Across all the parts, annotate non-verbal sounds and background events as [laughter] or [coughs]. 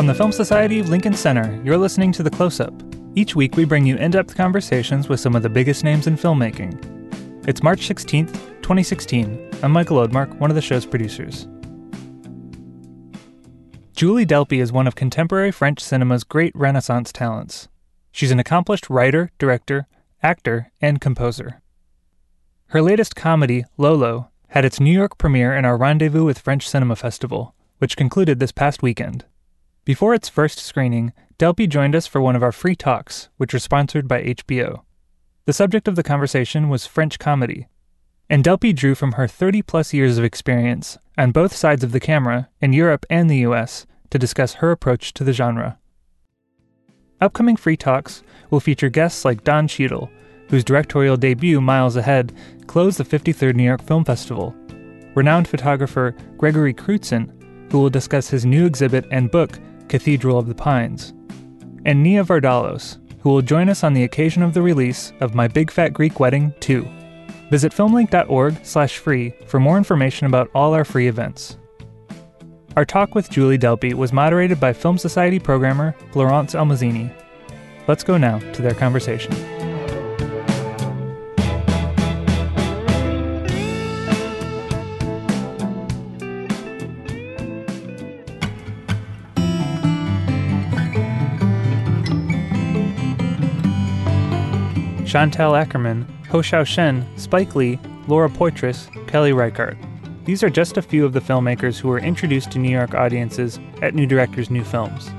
From the Film Society of Lincoln Center, you're listening to The Close Up. Each week, we bring you in depth conversations with some of the biggest names in filmmaking. It's March 16th, 2016. I'm Michael Odemark, one of the show's producers. Julie Delpy is one of contemporary French cinema's great Renaissance talents. She's an accomplished writer, director, actor, and composer. Her latest comedy, Lolo, had its New York premiere in our Rendezvous with French Cinema Festival, which concluded this past weekend. Before its first screening, Delpy joined us for one of our free talks, which were sponsored by HBO. The subject of the conversation was French comedy, and Delpy drew from her 30 plus years of experience on both sides of the camera, in Europe and the US, to discuss her approach to the genre. Upcoming free talks will feature guests like Don Cheadle, whose directorial debut, Miles Ahead, closed the 53rd New York Film Festival, renowned photographer Gregory Crewdson, who will discuss his new exhibit and book, Cathedral of the Pines, and Nia Vardalos, who will join us on the occasion of the release of My Big Fat Greek Wedding 2. Visit filmlinc.org/free for more information about all our free events. Our talk with Julie Delpy was moderated by Film Society programmer Florence Almozini. Let's go now to their conversation. Chantal Akerman, Ho Xiao Shen, Spike Lee, Laura Poitras, Kelly Reichardt. These are just a few of the filmmakers who were introduced to New York audiences at New Directors New Films.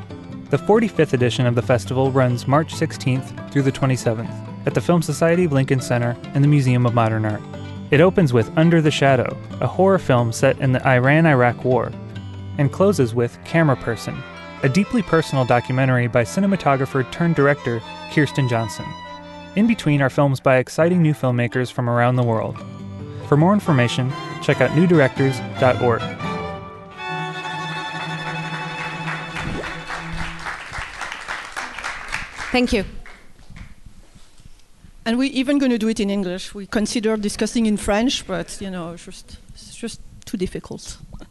The 45th edition of the festival runs March 16th through the 27th at the Film Society of Lincoln Center and the Museum of Modern Art. It opens with Under the Shadow, a horror film set in the Iran Iraq War, and closes with Camera Person, a deeply personal documentary by cinematographer turned director Kirsten Johnson. In between are films by exciting new filmmakers from around the world. For more information, check out newdirectors.org. Thank you. And we're even going to do it in English. We considered discussing in French, but you know, it's just, it's just too difficult. [laughs]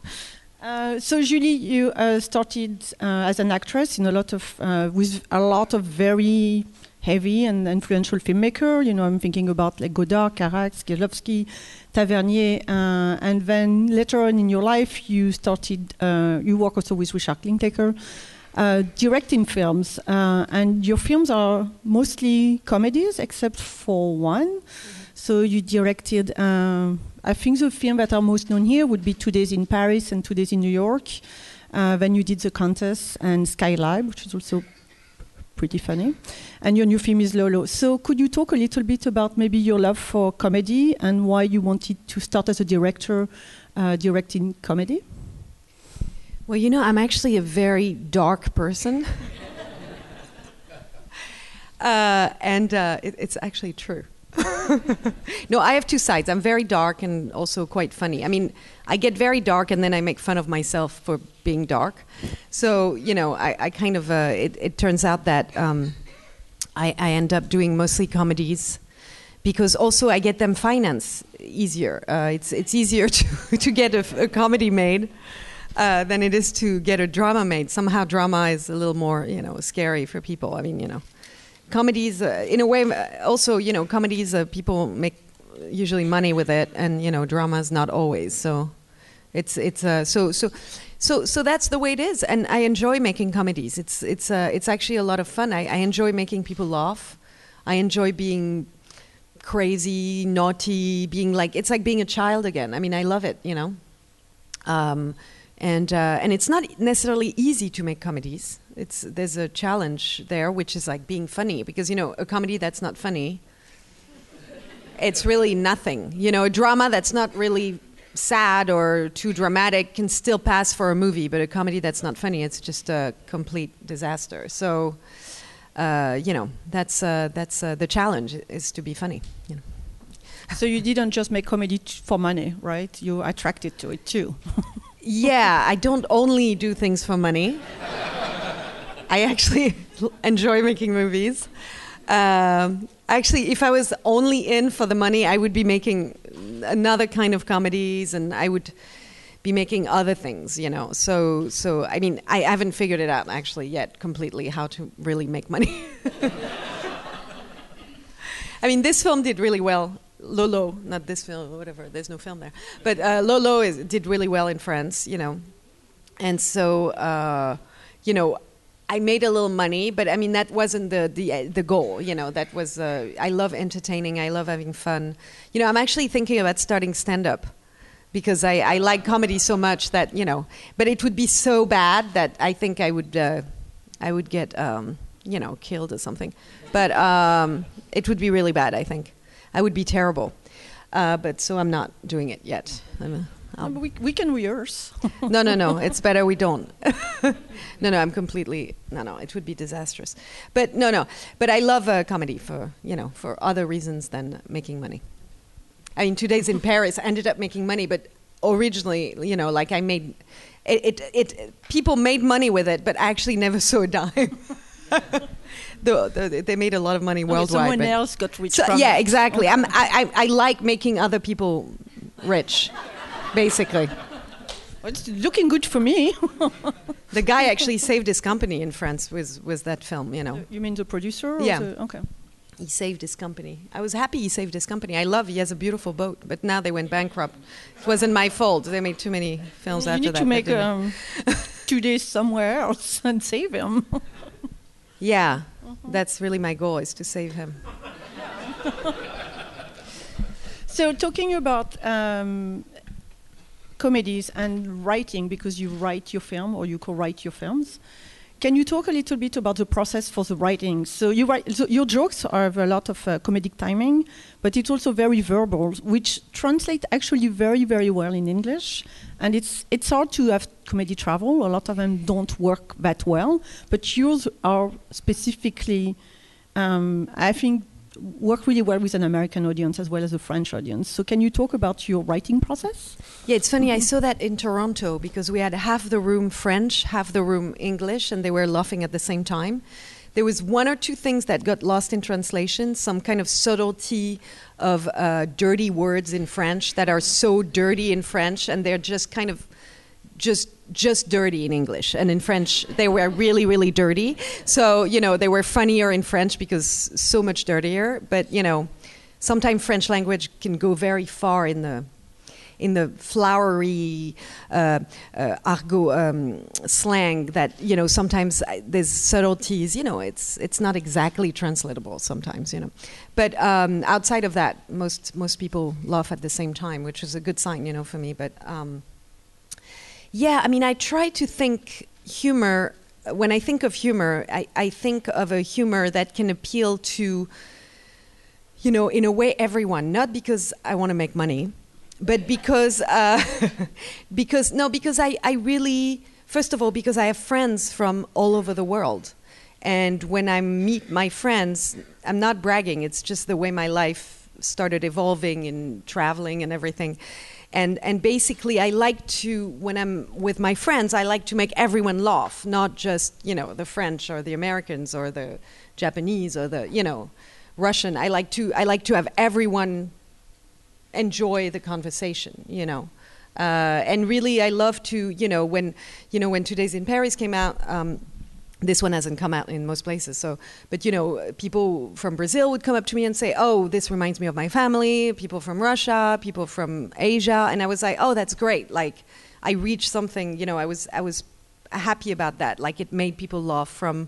Uh, so Julie, you uh, started uh, as an actress in a lot of uh, with a lot of very heavy and influential filmmaker. You know, I'm thinking about like Godard, Carax, Kieslowski, Tavernier, uh, and then later on in your life, you started. Uh, you work also with Richard Linklater, uh, directing films, uh, and your films are mostly comedies, except for one. Mm-hmm. So you directed. Uh, I think the film that are most known here would be Two Days in Paris and Two Days in New York. Uh, then you did The Countess and Skylab, which is also pretty funny. And your new film is Lolo. So could you talk a little bit about maybe your love for comedy and why you wanted to start as a director uh, directing comedy? Well, you know, I'm actually a very dark person. [laughs] uh, and uh, it, it's actually true. [laughs] no, I have two sides. I'm very dark and also quite funny. I mean, I get very dark and then I make fun of myself for being dark. So, you know, I, I kind of, uh, it, it, turns out that um, I, I, end up doing mostly comedies because also I get them finance easier. Uh, it's, it's easier [laughs] to, to get a, a comedy made. Uh, than it is to get a drama made. Somehow, drama is a little more, you know, scary for people. I mean, you know, comedies, uh, in a way, uh, also, you know, comedies, uh, people make usually money with it, and you know, dramas not always. So, it's it's uh, so so. So, so that's the way it is, and I enjoy making comedies. It's it's uh, it's actually a lot of fun. I, I enjoy making people laugh. I enjoy being crazy, naughty, being like it's like being a child again. I mean, I love it, you know. Um, and uh, and it's not necessarily easy to make comedies. It's there's a challenge there, which is like being funny, because you know a comedy that's not funny, it's really nothing. You know, a drama that's not really sad or too dramatic can still pass for a movie, but a comedy that's not funny, it's just a complete disaster. So, uh, you know, that's uh, that's uh, the challenge is to be funny. You know. [laughs] So you didn't just make comedy for money, right? You attracted to it too. [laughs] yeah, I don't only do things for money. I actually [laughs] enjoy making movies. Um, actually, if I was only in for the money, I would be making another kind of comedies, and I would be making other things, you know. So, so I mean, I haven't figured it out actually yet completely how to really make money. [laughs] I mean, this film did really well. Lolo, not this film, whatever. There's no film there, but uh, Lolo is, did really well in France, you know, and so uh, you know, I made a little money, but I mean that wasn't the the the goal. You know, that was uh, I love entertaining. I love having fun. You know, I'm actually thinking about starting stand up because I, I like comedy so much that you know, but it would be so bad that I think I would uh, I would get um, you know killed or something. But um, it would be really bad. I think I would be terrible. Uh, but so I'm not doing it yet. No, we, we can rehearse. [laughs] no, no, no. It's better we don't. [laughs] no, no. I'm completely no, no. It would be disastrous. But no, no. But I love uh, comedy for you know for other reasons than making money. I mean, two days in Paris ended up making money, but originally, you know, like I made it. It, it people made money with it, but I actually never saw a dime. [laughs] the, the, they made a lot of money okay, worldwide. Someone else got rich. So, yeah, exactly. Okay. I, I, I like making other people rich basically. Well, it's looking good for me. [laughs] the guy actually saved his company in France with, with that film, you know. You mean the producer? yeah. The, okay. He saved his company. I was happy he saved his company. I love. He has a beautiful boat, but now they went bankrupt. It wasn't my fault. They made too many films you after need that. to make um, [laughs] two days somewhere else [laughs] and save him. yeah, mm-hmm. that's really my goal: is to save him. so, talking about um, comedies and writing because you write your film or you co-write your films. Can you talk a little bit about the process for the writing? So you write so your jokes have a lot of uh, comedic timing, but it's also very verbal, which translates actually very very well in English. And it's it's hard to have comedy travel. A lot of them don't work that well, but yours are specifically, um, I think, work really well with an American audience as well as a French audience. So, can you talk about your writing process? Yeah, it's funny. I saw that in Toronto because we had half the room French, half the room English, and they were laughing at the same time. There was one or two things that got lost in translation, some kind of subtlety of uh, dirty words in French that are so dirty in French, and they're just kind of just just dirty in English, and in French they were really really dirty. So you know they were funnier in French because so much dirtier. But you know, sometimes French language can go very far in the in the flowery uh, uh, argot um, slang that you know sometimes there's subtleties. You know, it's it's not exactly translatable sometimes. You know, but um, outside of that, most most people laugh at the same time, which is a good sign. You know, for me. But um, yeah, I mean, I try to think humor. When I think of humor, I, I think of a humor that can appeal to, you know, in a way, everyone. Not because I want to make money, but because, uh, [laughs] because no, because I, I really, first of all, because I have friends from all over the world. And when I meet my friends, I'm not bragging, it's just the way my life started evolving and traveling and everything and and basically I like to when I'm with my friends I like to make everyone laugh not just you know the French or the Americans or the Japanese or the you know Russian. I like to I like to have everyone enjoy the conversation you know. Uh, and really I love to you know when you know when Two Days in Paris came out um, this one hasn't come out in most places so but you know people from brazil would come up to me and say oh this reminds me of my family people from russia people from asia and i was like oh that's great like i reached something you know i was i was happy about that like it made people laugh from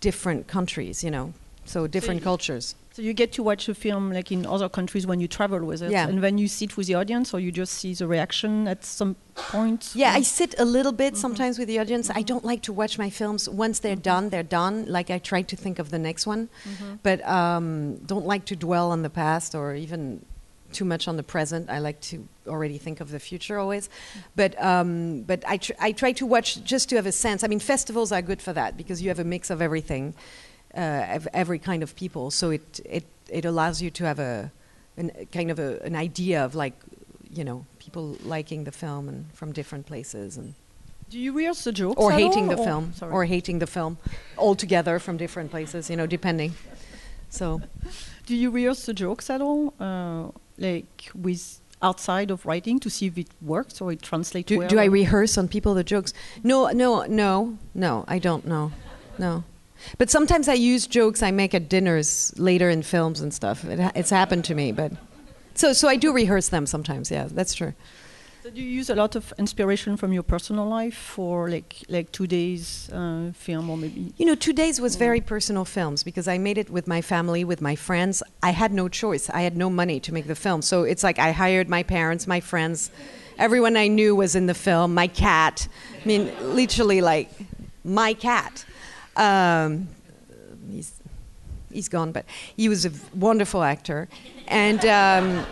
different countries you know so different so cultures so you get to watch a film like in other countries when you travel with it, yeah. and when you sit with the audience, or you just see the reaction at some point. Yeah, I sit a little bit mm-hmm. sometimes with the audience. Mm-hmm. I don't like to watch my films once they're mm-hmm. done. They're done. Like I try to think of the next one, mm-hmm. but um, don't like to dwell on the past or even too much on the present. I like to already think of the future always, but um, but I tr- I try to watch just to have a sense. I mean, festivals are good for that because you have a mix of everything uh, every kind of people. So it, it, it allows you to have a an, kind of a, an idea of like, you know, people liking the film and from different places and. Do you rehearse the jokes? Or hating the or film, sorry. or hating the film, altogether from different places. You know, depending. So. Do you rehearse the jokes at all? Uh, like with outside of writing to see if it works or it translates Do, well? do I rehearse on people the jokes? No, no, no, no. I don't know. No. But sometimes I use jokes I make at dinners later in films and stuff. It, it's happened to me, but so so I do rehearse them sometimes. Yeah, that's true. So do you use a lot of inspiration from your personal life for like like today's uh, film or maybe? You know, two days was very personal films because I made it with my family, with my friends. I had no choice. I had no money to make the film, so it's like I hired my parents, my friends, everyone I knew was in the film. My cat. I mean, literally like my cat. Um, he's he's gone, but he was a wonderful actor, and. Um,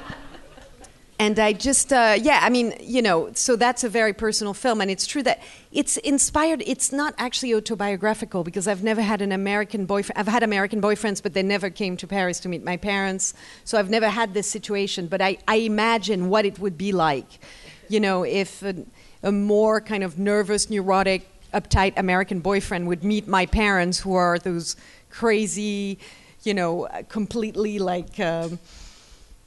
and I just, uh, yeah, I mean, you know, so that's a very personal film, and it's true that it's inspired. It's not actually autobiographical because I've never had an American boyfriend. I've had American boyfriends, but they never came to Paris to meet my parents. So I've never had this situation. But I, I imagine what it would be like, you know, if a, a more kind of nervous, neurotic, uptight American boyfriend would meet my parents, who are those crazy, you know, completely like um,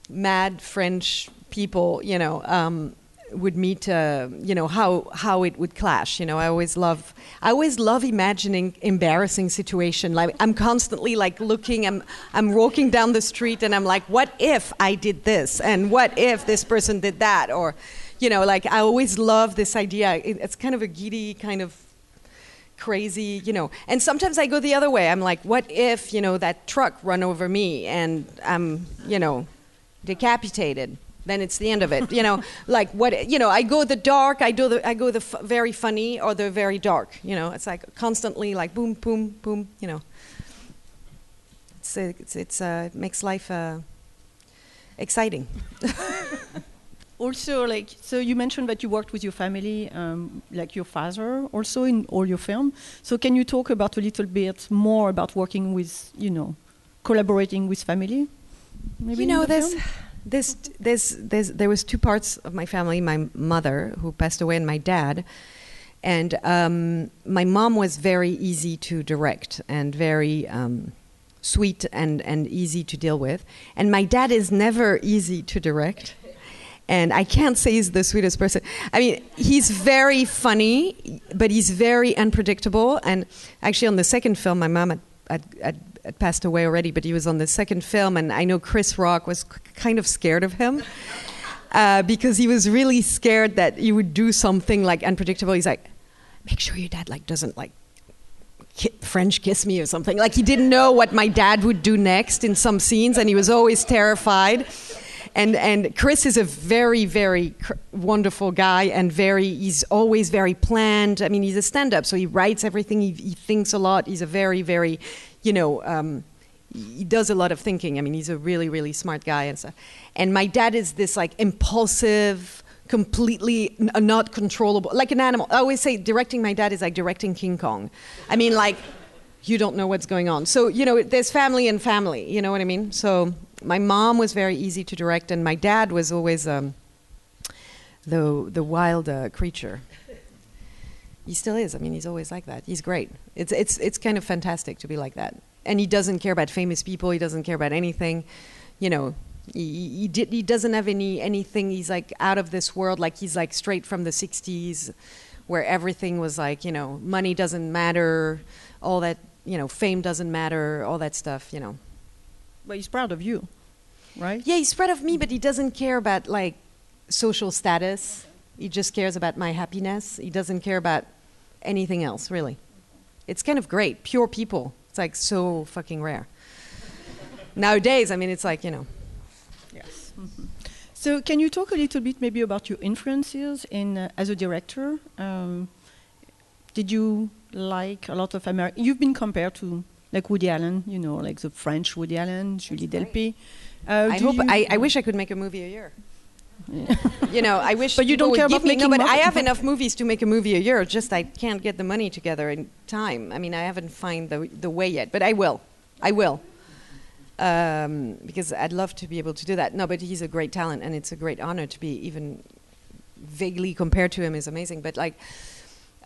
mad French people, you know, um, would meet, uh, you know, how how it would clash. You know, I always love, I always love imagining embarrassing situation. Like I'm constantly like looking, I'm I'm walking down the street and I'm like, what if I did this, and what if this person did that, or, you know, like I always love this idea. It, it's kind of a giddy kind of crazy, you know. And sometimes I go the other way. I'm like, what if, you know, that truck run over me and I'm, you know, decapitated? Then it's the end of it, you know. [laughs] like what, you know, I go the dark, I do the, I go the f- very funny or the very dark, you know. It's like constantly like boom, boom, boom, you know. It's it's, it's uh, it makes life uh, exciting. [laughs] Also, like, so you mentioned that you worked with your family, um, like your father, also in all your film. So can you talk about a little bit more about working with, you know, collaborating with family? Maybe you know, the there's, film? there's, there's, there's, there was two parts of my family: my mother, who passed away, and my dad. And um, my mom was very easy to direct and very um, sweet and, and easy to deal with. And my dad is never easy to direct. And I can't say he's the sweetest person. I mean, he's very funny, but he's very unpredictable. And actually, on the second film, my mom had, had, had, had passed away already, but he was on the second film. And I know Chris Rock was k- kind of scared of him [laughs] uh, because he was really scared that he would do something like unpredictable. He's like, make sure your dad like doesn't like French kiss me or something. Like he didn't know what my dad would do next in some scenes, and he was always terrified. And and Chris is a very very cr- wonderful guy, and very he's always very planned. I mean, he's a stand-up, so he writes everything. He, he thinks a lot. He's a very very, you know. Um, he does a lot of thinking. I mean, he's a really, really smart guy and stuff. And my dad is this like impulsive, completely n- not controllable, like an animal. I always say directing my dad is like directing King Kong. I mean, like you don't know what's going on. So you know, there's family and family. You know what I mean? So my mom was very easy to direct, and my dad was always um, the the wild uh, creature. He still is. I mean, he's always like that. He's great. It's it's it's kind of fantastic to be like that. And he doesn't care about famous people. He doesn't care about anything. You know, he he, did, he doesn't have any anything. He's like out of this world. Like he's like straight from the '60s, where everything was like you know money doesn't matter, all that you know fame doesn't matter, all that stuff. You know. But he's proud of you, right? Yeah, he's proud of me, but he doesn't care about like social status. He just cares about my happiness. He doesn't care about anything else, really. It's kind of great. Pure people. It's like so fucking rare. Nowadays, I mean, it's like, you know. Yes. Mhm. So, can you talk a little bit maybe about your influences in uh, as a director? Um, did you like a lot of American? You've been compared to like Woody Allen, you know, like the French Woody Allen, Julie Delpy. Uh, I hope I, I wish I could make a movie a year. [laughs] you know, I wish But you don't care about me, no, but I have enough movies to make a movie a year. Just I can't get the money together in time. I mean, I haven't found the the way yet, but I will. I will. Um, because I'd love to be able to do that. No, but he's a great talent, and it's a great honor to be even vaguely compared to him is amazing. But like,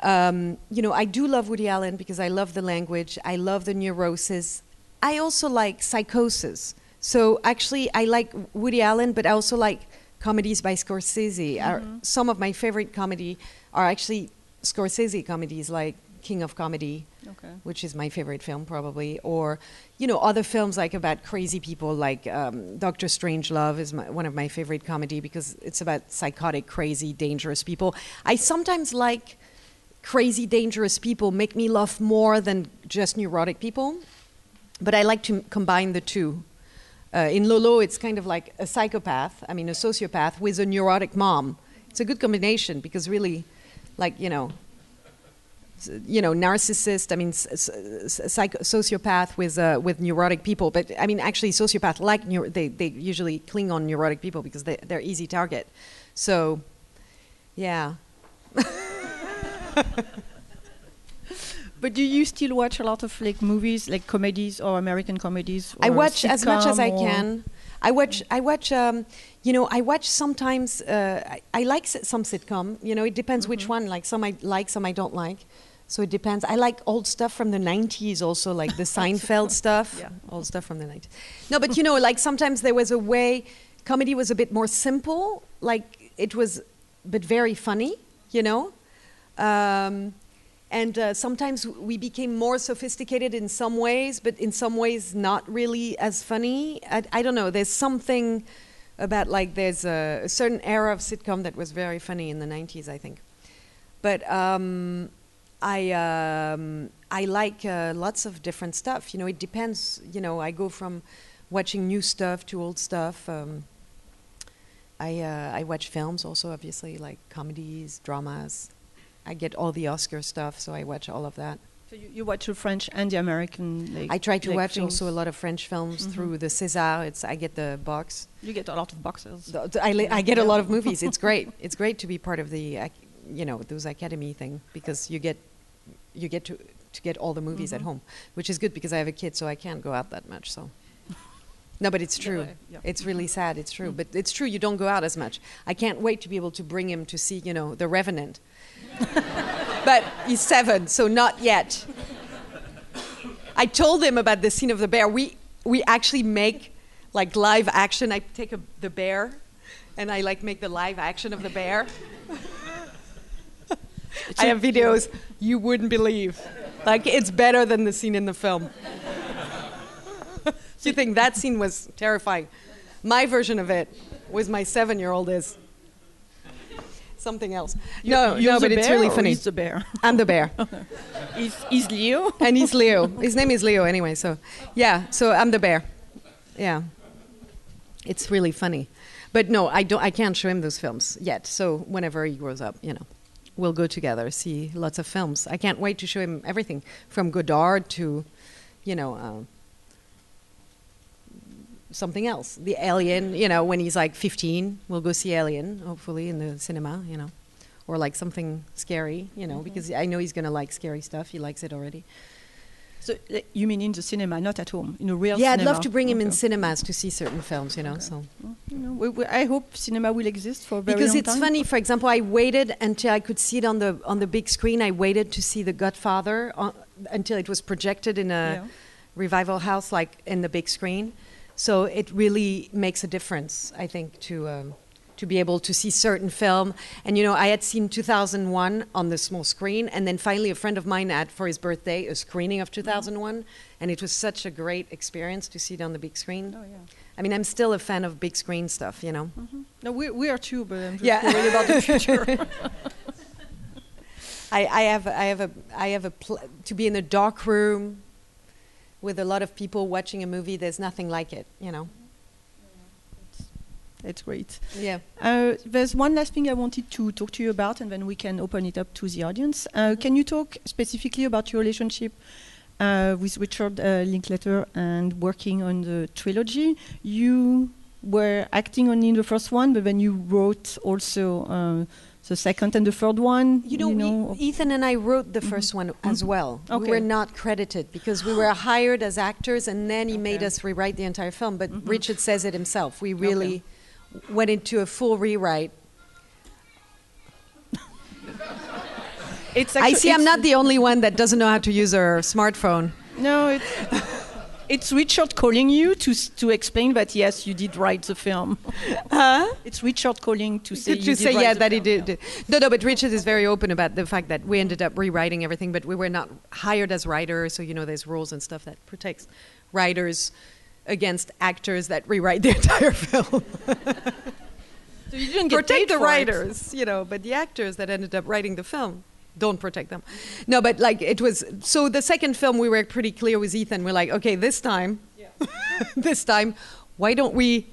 um, you know, I do love Woody Allen because I love the language. I love the neurosis. I also like psychosis. So actually, I like Woody Allen, but I also like comedies by Scorsese. Are, some of my favorite comedy are actually Scorsese comedies, like King of Comedy, Okay. which is my favorite film probably, or you know other films like about crazy people, like um, Doctor Strangelove is my, one of my favorite comedy because it's about psychotic, crazy, dangerous people. I sometimes like crazy, dangerous people make me laugh more than just neurotic people, but I like to combine the two. Uh, in Lolo, it's kind of like a psychopath, I mean, a sociopath with a neurotic mom. It's a good combination because really, like, you know, you know, narcissist, I mean, psycho- sociopath with, uh, with neurotic people. But I mean, actually, sociopath like, they, they usually cling on neurotic people because they, they're easy target. So, yeah. [laughs] [laughs] But do you still watch a lot of like movies, like comedies or American comedies? I watch as much as I can. I watch. I watch. Um, you know, I watch sometimes. Uh, I, I like some sitcom. You know, it depends which one. Like some I like, some I don't like. So it depends. I like old stuff from the '90s, also like the [laughs] Seinfeld stuff. Yeah. old stuff from the '90s. No, but you know, like sometimes there was a way. Comedy was a bit more simple. Like it was, but very funny. You know. Um, and uh, sometimes we became more sophisticated in some ways, but in some ways not really as funny. I, I don't know. There's something about like there's a, a certain era of sitcom that was very funny in the 90s, I think. But um, I um, I like uh, lots of different stuff. You know, it depends. You know, I go from watching new stuff to old stuff. Um, I uh, I watch films also, obviously, like comedies, dramas. I get all the Oscar stuff, so I watch all of that. So you, you watch the French and the American. Like, I try to like watch also a lot of French films Mhm. through the César. It's I get the box. You get a lot of boxes. The- the- I, I get a lot of movies. It's [laughs] great. It's great to be part of the, you know, those academy thing because you get, you get to to get all the movies at Mhm. home, which is good because I have a kid, so I can't go out that much. So. [laughs] No, but it's true. Yeah, yeah. It's really sad. It's true, Mm. but it's true. You don't go out as much. I can't wait to be able to bring him to see, you know, The Revenant. But he's seven, so not yet. I told him about the scene of the bear. We we actually make like live action. I take a, the bear, and I like make the live action of the bear. [laughs] I have videos you wouldn't believe. Like it's better than the scene in the film. [laughs] you think that scene was terrifying? My version of it was my seven-year-old is something else. no, You're no, but it's really funny. He's the bear. [laughs] I'm the bear. [laughs] is, is Leo? [laughs] and he's Leo. His name is Leo anyway. So, yeah. So I'm the bear. Yeah. It's really funny, but no, I don't. I can't show him those films yet. So whenever he grows up, you know, we'll go together see lots of films. I can't wait to show him everything from Godard to, you know. Um, Something else, the Alien. You know, when he's like 15, we'll go see Alien, hopefully in the cinema. You know, or like something scary. You know, because I know he's gonna like scary stuff. He likes it already. So uh, you mean in the cinema, not at home, in a real Yeah, I'd love to bring him in cinemas to see certain films, you know. So Well, you know, we, we, I hope cinema will exist for a very because it's time. funny, for example, I waited until I could see it on the on the big screen. I waited to see The Godfather on, until it was projected in a Yeah. revival house, like in the big screen. So it really makes a difference, I think, to. Um, to be able to see certain film, and you know, I had seen 2001 on the small screen, and then finally, a friend of mine had for his birthday a screening of 2001, and it was such a great experience to see it on the big screen. Oh, yeah. I mean, I'm still a fan of big screen stuff, you know. No, we, we are too, but I'm just Yeah. worried about the future. [laughs] [laughs] I, I have, I have a, I have a pl- to be in a dark room with a lot of people watching a movie. There's nothing like it, you know. It's great. Yeah. Uh, there's one last thing I wanted to talk to you about, and then we can open it up to the audience. Uh, can you talk specifically about your relationship uh, with Richard uh, Linklater and working on the trilogy? You were acting only in the first one, but then you wrote also uh, the second and the third one. You know, E- Ethan and I wrote the 1st one as well. Okay. We were not credited because we were hired as actors, and then he made us rewrite the entire film. But Mhm. Richard says it himself. We really went into a full rewrite. [laughs] it's I actu- see. I'm not the only one that doesn't know how to use a smartphone. No, it's It's Richard calling you to to explain that yes, you did write the film. [laughs] Huh? It's Richard calling to say to, say yeah that he did. No, no, but Richard is very open about the fact that we ended up rewriting everything, but we were not hired as writers, so you know there's rules and stuff that protects writers against actors that rewrite the [laughs] entire film. So you didn't get protect the for it. writers, you know, but the actors that ended up writing the film don't protect them. No, but like it was so the second film we were pretty clear with Ethan. We're like, okay, this time, [laughs] this time, why don't we?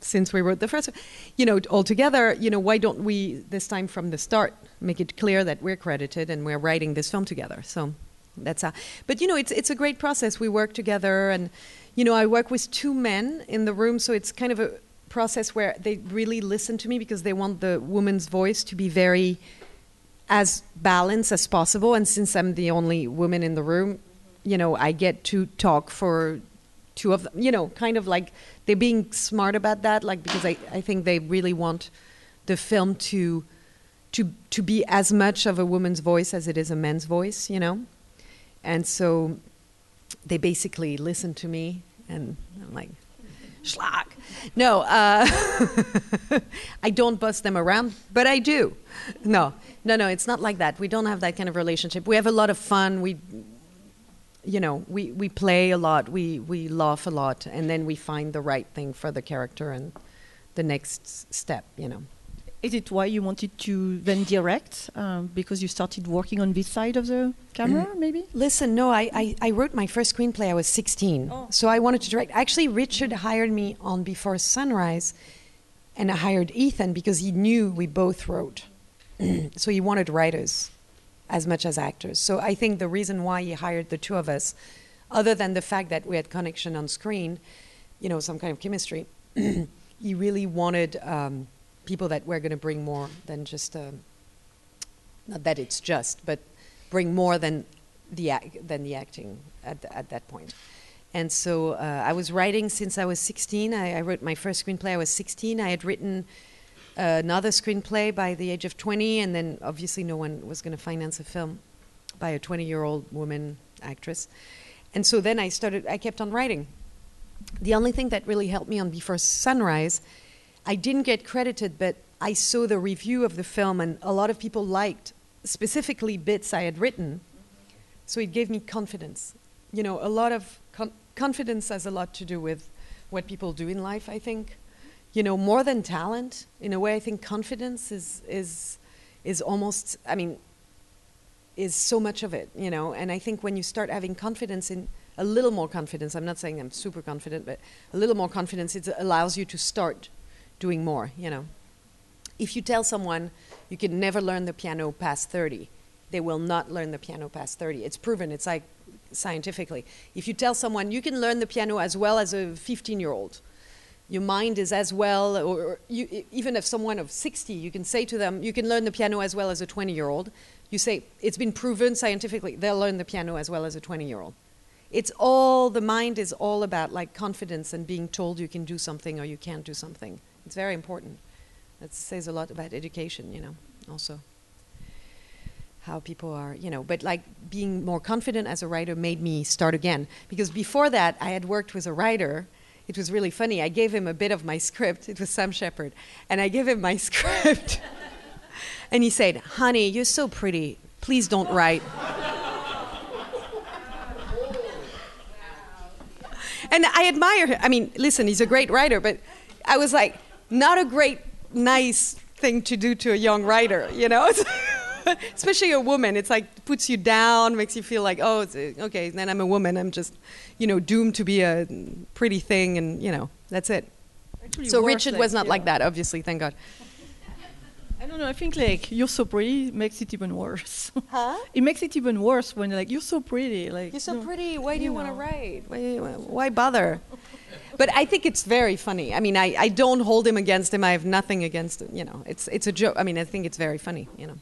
Since we wrote the first, you know, all together, you know, why don't we this time from the start make it clear that we're credited and we're writing this film together? So that's how. But you know, it's it's a great process. We work together, and you know, I work with two men in the room, so it's kind of a process where they really listen to me because they want the woman's voice to be very as balanced as possible. And since I'm the only woman in the room, you know, I get to talk for two of them. You know, kind of like they're being smart about that, like because I, I think they really want the film to to to be as much of a woman's voice as it is a man's voice. You know, and so they basically listen to me, and I'm like. Schlag. No, uh, [laughs] I don't bust them around, but I do. No, no, no, it's not like that. We don't have that kind of relationship. We have a lot of fun. We, you know, we, we play a lot. We we laugh a lot, and then we find the right thing for the character and the next step. You know. Is it why you wanted to then direct? Um, because you started working on this side of the camera, maybe? Listen, no, I, I, I wrote my first screenplay. I was 16. So I wanted to direct. Actually, Richard hired me on Before Sunrise, and I hired Ethan because he knew we both wrote. [clears throat] so he wanted writers as much as actors. So I think the reason why he hired the two of us, other than the fact that we had connection on screen, you know, some kind of chemistry, [clears throat] he really wanted um, people that were going to bring more than just. Um, not that it's just, but bring more than the than the acting at, th- at that point. And so uh, I was writing since I was 16. I, I wrote my first screenplay. I was 16. I had written uh, another screenplay by the age of 20, and then obviously no one was going to finance a film by a 20-year-old woman actress. And so then I started. I kept on writing. The only thing that really helped me on Before Sunrise, I didn't get credited, but I saw the review of the film, and a lot of people liked specifically bits I had written. So it gave me confidence. You know, a lot of con- confidence has a lot to do with what people do in life, I think. You know, more than talent, in a way, I think confidence is, is, is almost, I mean, is so much of it, you know. And I think when you start having confidence in a little more confidence, I'm not saying I'm super confident, but a little more confidence, it allows you to start doing more, you know. If you tell someone you can never learn the piano past 30, they will not learn the piano past 30. It's proven, it's like scientifically. If you tell someone you can learn the piano as well as a 15 year old, your mind is as well, or, you, even if someone of 60, you can say to them, you can learn the piano as well as a 20 year old. You say, it's been proven scientifically, they'll learn the piano as well as a 20 year old. It's all, the mind is all about like confidence and being told you can do something or you can't do something. It's very important. That says a lot about education, you know, also. How people are, you know, but like being more confident as a writer made me start again. Because before that, I had worked with a writer. It was really funny. I gave him a bit of my script. It was Sam Shepard. And I gave him my [laughs] script. and he said, Honey, you're so pretty. Please don't write. and I admire him. I mean, listen, he's a great writer, but I was like, not a great, nice thing to do to a young writer, you know? [laughs] [laughs] Especially a woman. It's like puts you down, makes you feel like, oh, uh, okay, then I'm a woman. I'm just, you know, doomed to be a pretty thing, and, you know, that's it. Actually So Richard like, was not yeah. like that, obviously, thank God. I don't know. I think like you're so pretty makes it even worse. [laughs] Huh? it makes it even worse when like you're so pretty. Like You're so no. pretty. Why do you, you want to write? Why, why bother? [laughs] But I think it's very funny. I mean, I, I don't hold him against him. I have nothing against him. You know, it's it's a joke. I mean, I think it's very funny. You know,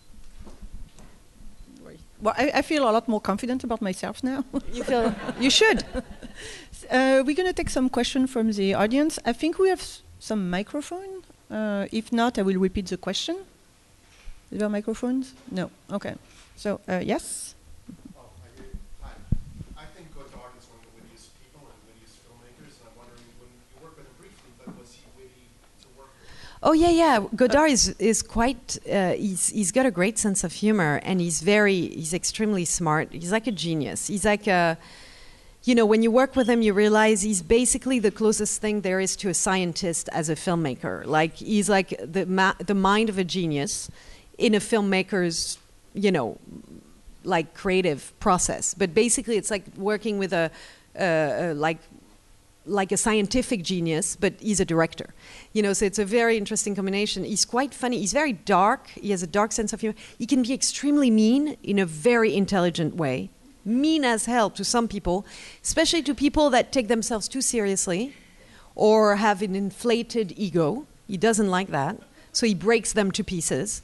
Well, I, I feel a lot more confident about myself now. [laughs] you feel [laughs] you should. Uh, we're going to take some questions from the audience. I think we have s- some microphone. Uh, if not, I will repeat the question. Is there microphones? No. Okay. So, uh, yes? Oh, I do. Hi. I think good audience when, when use people and Oh yeah, yeah. Godard is is quite. Uh, he's he's got a great sense of humor, and he's very he's extremely smart. He's like a genius. He's like a. You know, when you work with him, you realize he's basically the closest thing there is to a scientist as a filmmaker. Like he's like the ma- the mind of a genius in a filmmaker's, you know, like creative process. But basically, it's like working with a, uh, like like a scientific genius, but he's a director. You know, so it's a very interesting combination. He's quite funny. He's very dark. He has a dark sense of humor. He can be extremely mean in a very intelligent way. Mean as hell to some people, especially to people that take themselves too seriously or have an inflated ego. He doesn't like that. So he breaks them to pieces,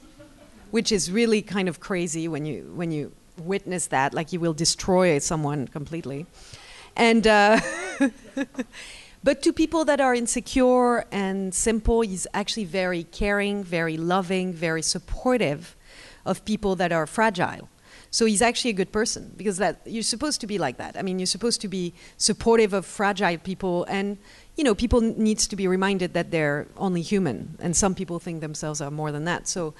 which is really kind of crazy when you when you witness that. Like he will destroy someone completely. And uh, [laughs] but to people that are insecure and simple, he's actually very caring, very loving, very supportive of people that are fragile. So he's actually a good person because that you're supposed to be like that. I mean, you're supposed to be supportive of fragile people, and you know, people needs to be reminded that they're only human, and some people think themselves are more than that. So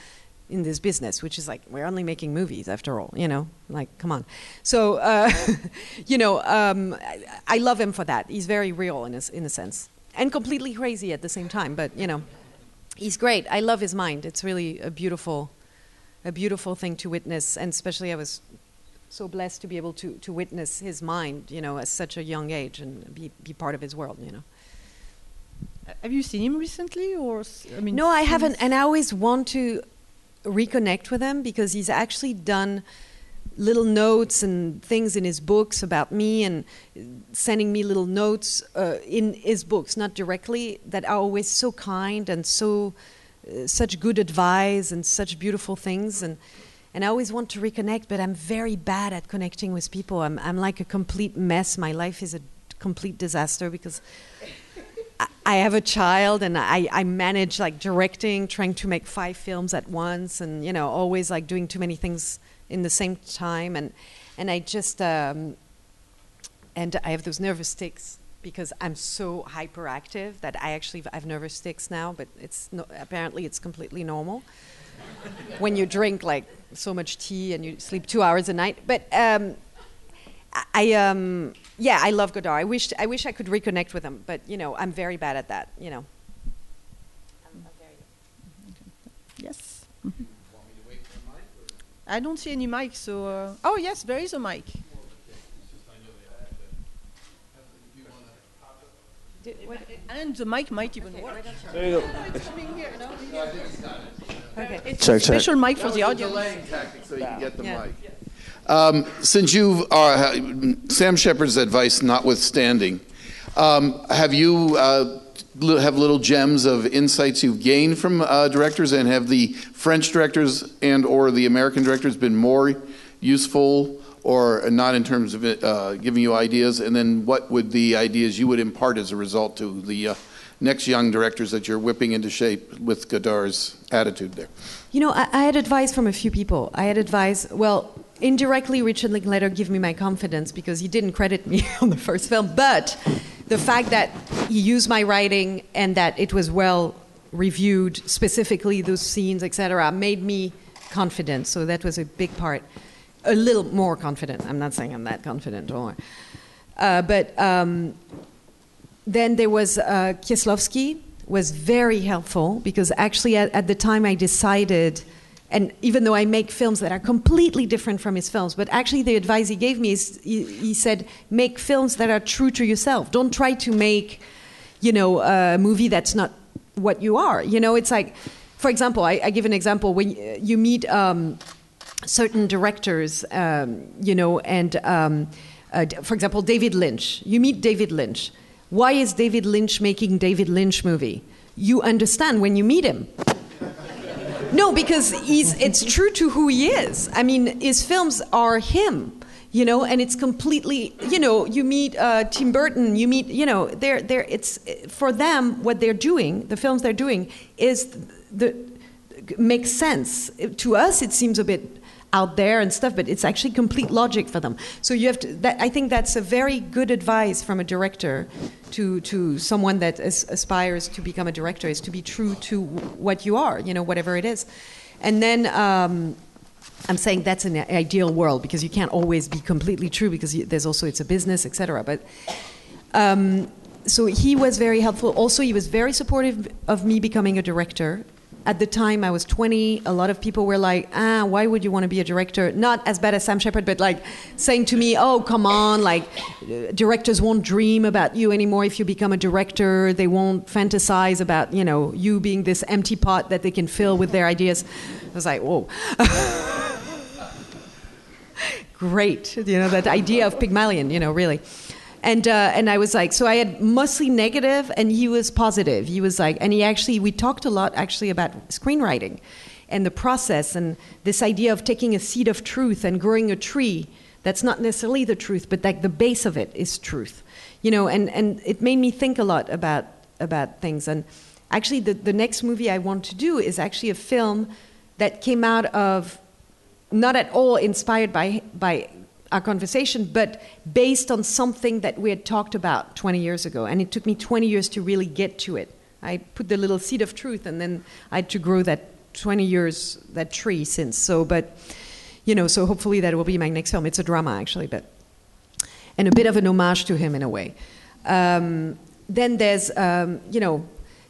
in this business, which is like we're only making movies after all, you know, like come on. So uh, [laughs] you know, um, I, I, love him for that. He's very real in a, in a sense, and completely crazy at the same time. But you know, he's great. I love his mind. It's really a beautiful, a beautiful thing to witness, and especially I was so blessed to be able to to witness his mind, you know, at such a young age and be be part of his world, you know. Have you seen him recently, or I mean? No, I haven't, and I always want to reconnect with him because he's actually done little notes and things in his books about me and sending me little notes uh, in his books not directly that are always so kind and so uh, such good advice and such beautiful things. And and I always want to reconnect but I'm very bad at connecting with people. I'm I'm like a complete mess. My life is a complete disaster because I have a child and I, I manage like directing, trying to make five films at once, and you know, always like doing too many things in the same time, and and I just um, and I have those nervous tics because I'm so hyperactive that I actually I have nervous tics now, but it's no, apparently it's completely normal when you drink like so much tea and you sleep two hours a night. But um, I um yeah, I love Godard. I wish I wish I could reconnect with him, but you know, I'm very bad at that. You know. Yes. I don't see any mic, so uh, oh yes, there is a mic. and the mic might even okay, work. There you go. it's coming here. No, okay. It's check, a special check. mic for the audience. Delaying tactic so you can get the yeah. mic. Um, since you are uh, Sam Shepard's advice notwithstanding, um, have you uh, have little gems of insights you've gained from uh, directors, and have the French directors and or the American directors been more useful or not in terms of uh, giving you ideas? And then what would the ideas you would impart as a result to the uh, next young directors that you're whipping into shape with Godard's attitude there? You know, I, I had advice from a few people. I had advice, well, indirectly, Richard Linklater gave me my confidence because he didn't credit me [laughs] on the first film. But the fact that he used my writing and that it was well reviewed, specifically those scenes, etc., made me confident. So that was a big part. A little more confident. I'm not saying I'm that confident, or. Uh, but um, then there was uh, Kieslowski was very helpful because actually at, at the time I decided and even though I make films that are completely different from his films, but actually the advice he gave me is he, he said, make films that are true to yourself. Don't try to make, you know, a movie that's not what you are. You know, it's like, for example, I, I give an example when you meet um, certain directors, um, you know, and um, uh, for example, David Lynch. You meet David Lynch. Why is David Lynch making David Lynch movie? You understand when you meet him no, because he's, it's true to who he is. I mean, his films are him you know and it's completely you know you meet uh, tim burton you meet you know they're, they're it's for them what they're doing the films they're doing is the makes sense to us it seems a bit out there and stuff, but it's actually complete logic for them. So you have to. That, I think that's a very good advice from a director to to someone that as, aspires to become a director is to be true to what you are, you know, whatever it is, and then. Um, I'm saying that's an ideal world because you can't always be completely true because there's also it's a business, etc. But um, so he was very helpful. Also, he was very supportive of me becoming a director. At the time, I was 20. A lot of people were like, "Ah, why would you want to be a director?" Not as bad as Sam Shepard, but like saying to me, "Oh, come on! Like, directors won't dream about you anymore if you become a director. They won't fantasize about you know you being this empty pot that they can fill with their ideas." I was like, "Whoa." [laughs] great. You know, that idea of Pygmalion, you know, really. And, uh, and I was like, so I had mostly negative, and he was positive. He was like, and he actually, we talked a lot actually about screenwriting and the process and this idea of taking a seed of truth and growing a tree that's not necessarily the truth, but like the base of it is truth. You know, and, and it made me think a lot about, about things. And actually, the, the next movie I want to do is actually a film that came out of not at all inspired by, by our conversation, but based on something that we had talked about 20 years ago. And it took me 20 years to really get to it. I put the little seed of truth, and then I had to grow that 20 years, that tree since. So, but, you know, so hopefully that will be my next film. It's a drama, actually, but, and a bit of an homage to him in a way. Um, then there's, um, you know,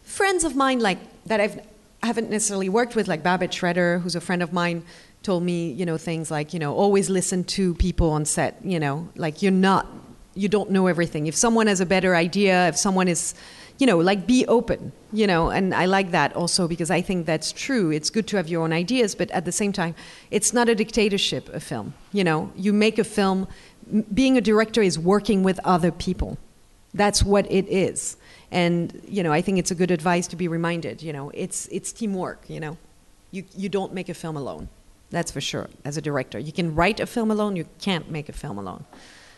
friends of mine like that I've, I haven't necessarily worked with, like Barbet Schroeder, who's a friend of mine, told me, you know, things like, you know, always listen to people on set, you know, like you're not, you don't know everything. If someone has a better idea, if someone is, you know, like be open, you know, and I like that also because I think that's true. It's good to have your own ideas, but at the same time, it's not a dictatorship, a film. You know, you make a film, being a director is working with other people. That's what it is. And, you know, I think it's a good advice to be reminded, you know, it's, it's teamwork, you know. You, you don't make a film alone. That's for sure, as a director. You can write a film alone, you can't make a film alone.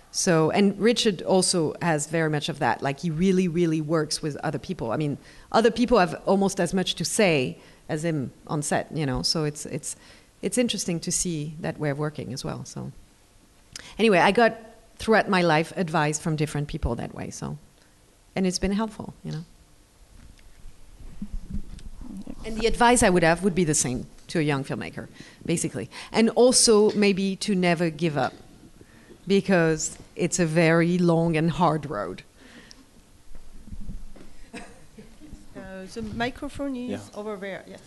So, and Richard also has very much of that. Like, he really, really works with other people. I mean, other people have almost as much to say as him on set, you know. So, it's, it's, it's interesting to see that way of working as well. So, anyway, I got throughout my life advice from different people that way. So, and it's been helpful, you know. And the advice I would have would be the same to a young filmmaker, basically. And also maybe to never give up because it's a very long and hard road. [laughs] Uh, the microphone is Yeah. over there, yes.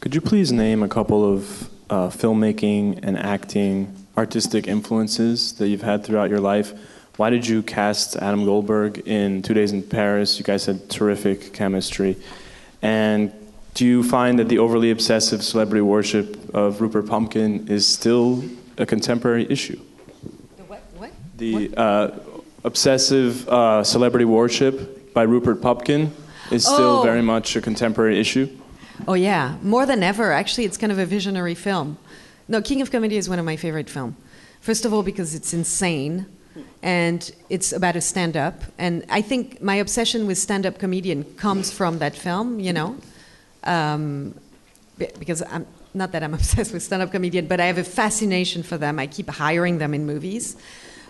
Could you please name a couple of uh, filmmaking and acting artistic influences that you've had throughout your life? Why did you cast Adam Goldberg in Two Days in Paris? You guys had terrific chemistry. And do you find that the overly obsessive celebrity worship of Rupert Pupkin is still a contemporary issue? The what? What? The uh, obsessive uh, celebrity worship by Rupert Pupkin is still Oh. very much a contemporary issue. Oh yeah, more than ever. Actually, it's kind of a visionary film. No, King of Comedy is one of my favorite films. First of all, because it's insane, and it's about a stand-up. And I think my obsession with stand-up comedian comes from that film. You know, um, because I'm not that I'm [laughs] obsessed with stand-up comedian, but I have a fascination for them. I keep hiring them in movies.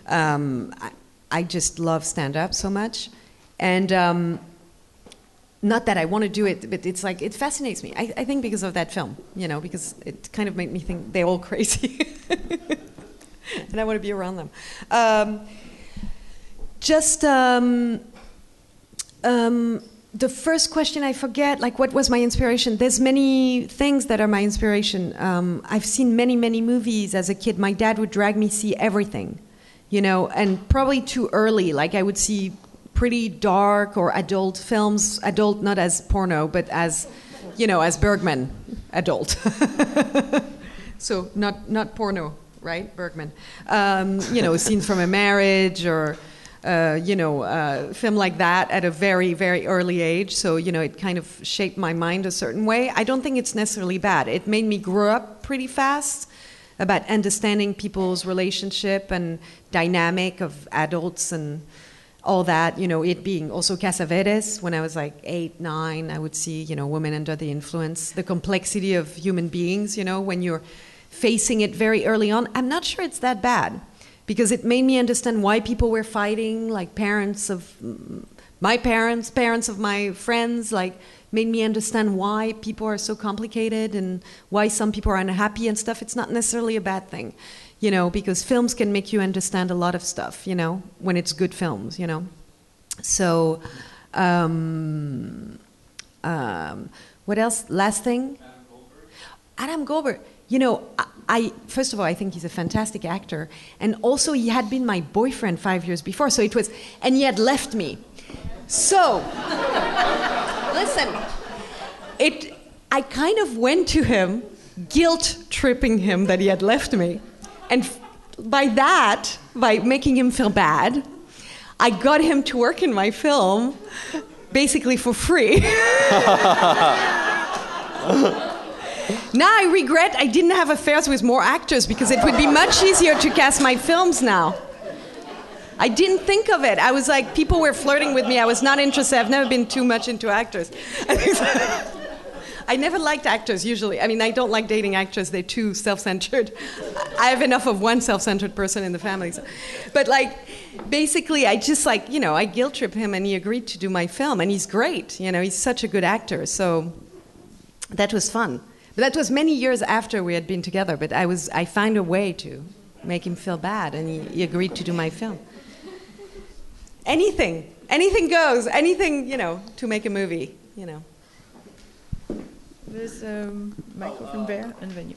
Um, I, I just love stand-up so much, and. Um, not that I want to do it, but it's like it fascinates me. I, I think because of that film, you know, because it kind of made me think they're all crazy, [laughs] and I want to be around them. Um, just um, um, the first question I forget, like what was my inspiration? There's many things that are my inspiration. Um, I've seen many, many movies as a kid. My dad would drag me see everything, you know, and probably too early. Like I would see pretty dark or adult films, adult not as porno, but as, you know, as Bergman, adult. [laughs] so not not porno, right, Bergman? Um, you know, scenes from a marriage or. Uh, you know, uh, film like that at a very, very early age. So, you know, it kind of shaped my mind a certain way. I don't think it's necessarily bad. It made me grow up pretty fast about understanding people's relationship and dynamic of adults and all that. You know, it being also Cassavetes. When I was like eight, nine, I would see, you know, women under the influence, the complexity of human beings. You know, when you're facing it very early on, I'm not sure it's that bad because it made me understand why people were fighting, like parents of my parents, parents of my friends, like made me understand why people are so complicated and why some people are unhappy and stuff. It's not necessarily a bad thing, you know, because films can make you understand a lot of stuff, you know, when it's good films, you know. So, um, um, what else? Last thing? Adam Goldberg. Adam Goldberg. You know, I, I, first of all, I think he's a fantastic actor, and also he had been my boyfriend five years before, so it was, and he had left me. So, [laughs] listen, it. I kind of went to him, guilt tripping him that he had left me, and by that, by making him feel bad, I got him to work in my film, basically for free. [laughs] Now I regret I didn't have affairs with more actors because it would be much easier to cast my films now. I didn't think of it. I was like, people were flirting with me. I was not interested. I've never been too much into actors. [laughs] I never liked actors usually. I mean, I don't like dating actors. They're too self-centered. I have enough of one self-centered person in the family. So. But like, basically, I just like, you know, I guilt trip him and he agreed to do my film. And he's great. You know, he's such a good actor. So that was fun. That was many years after we had been together. But I was I found a way to make him feel bad, and he, he agreed to do my film. Anything, anything goes. Anything, you know, to make a movie. You know. There's a um, microphone there, and then you.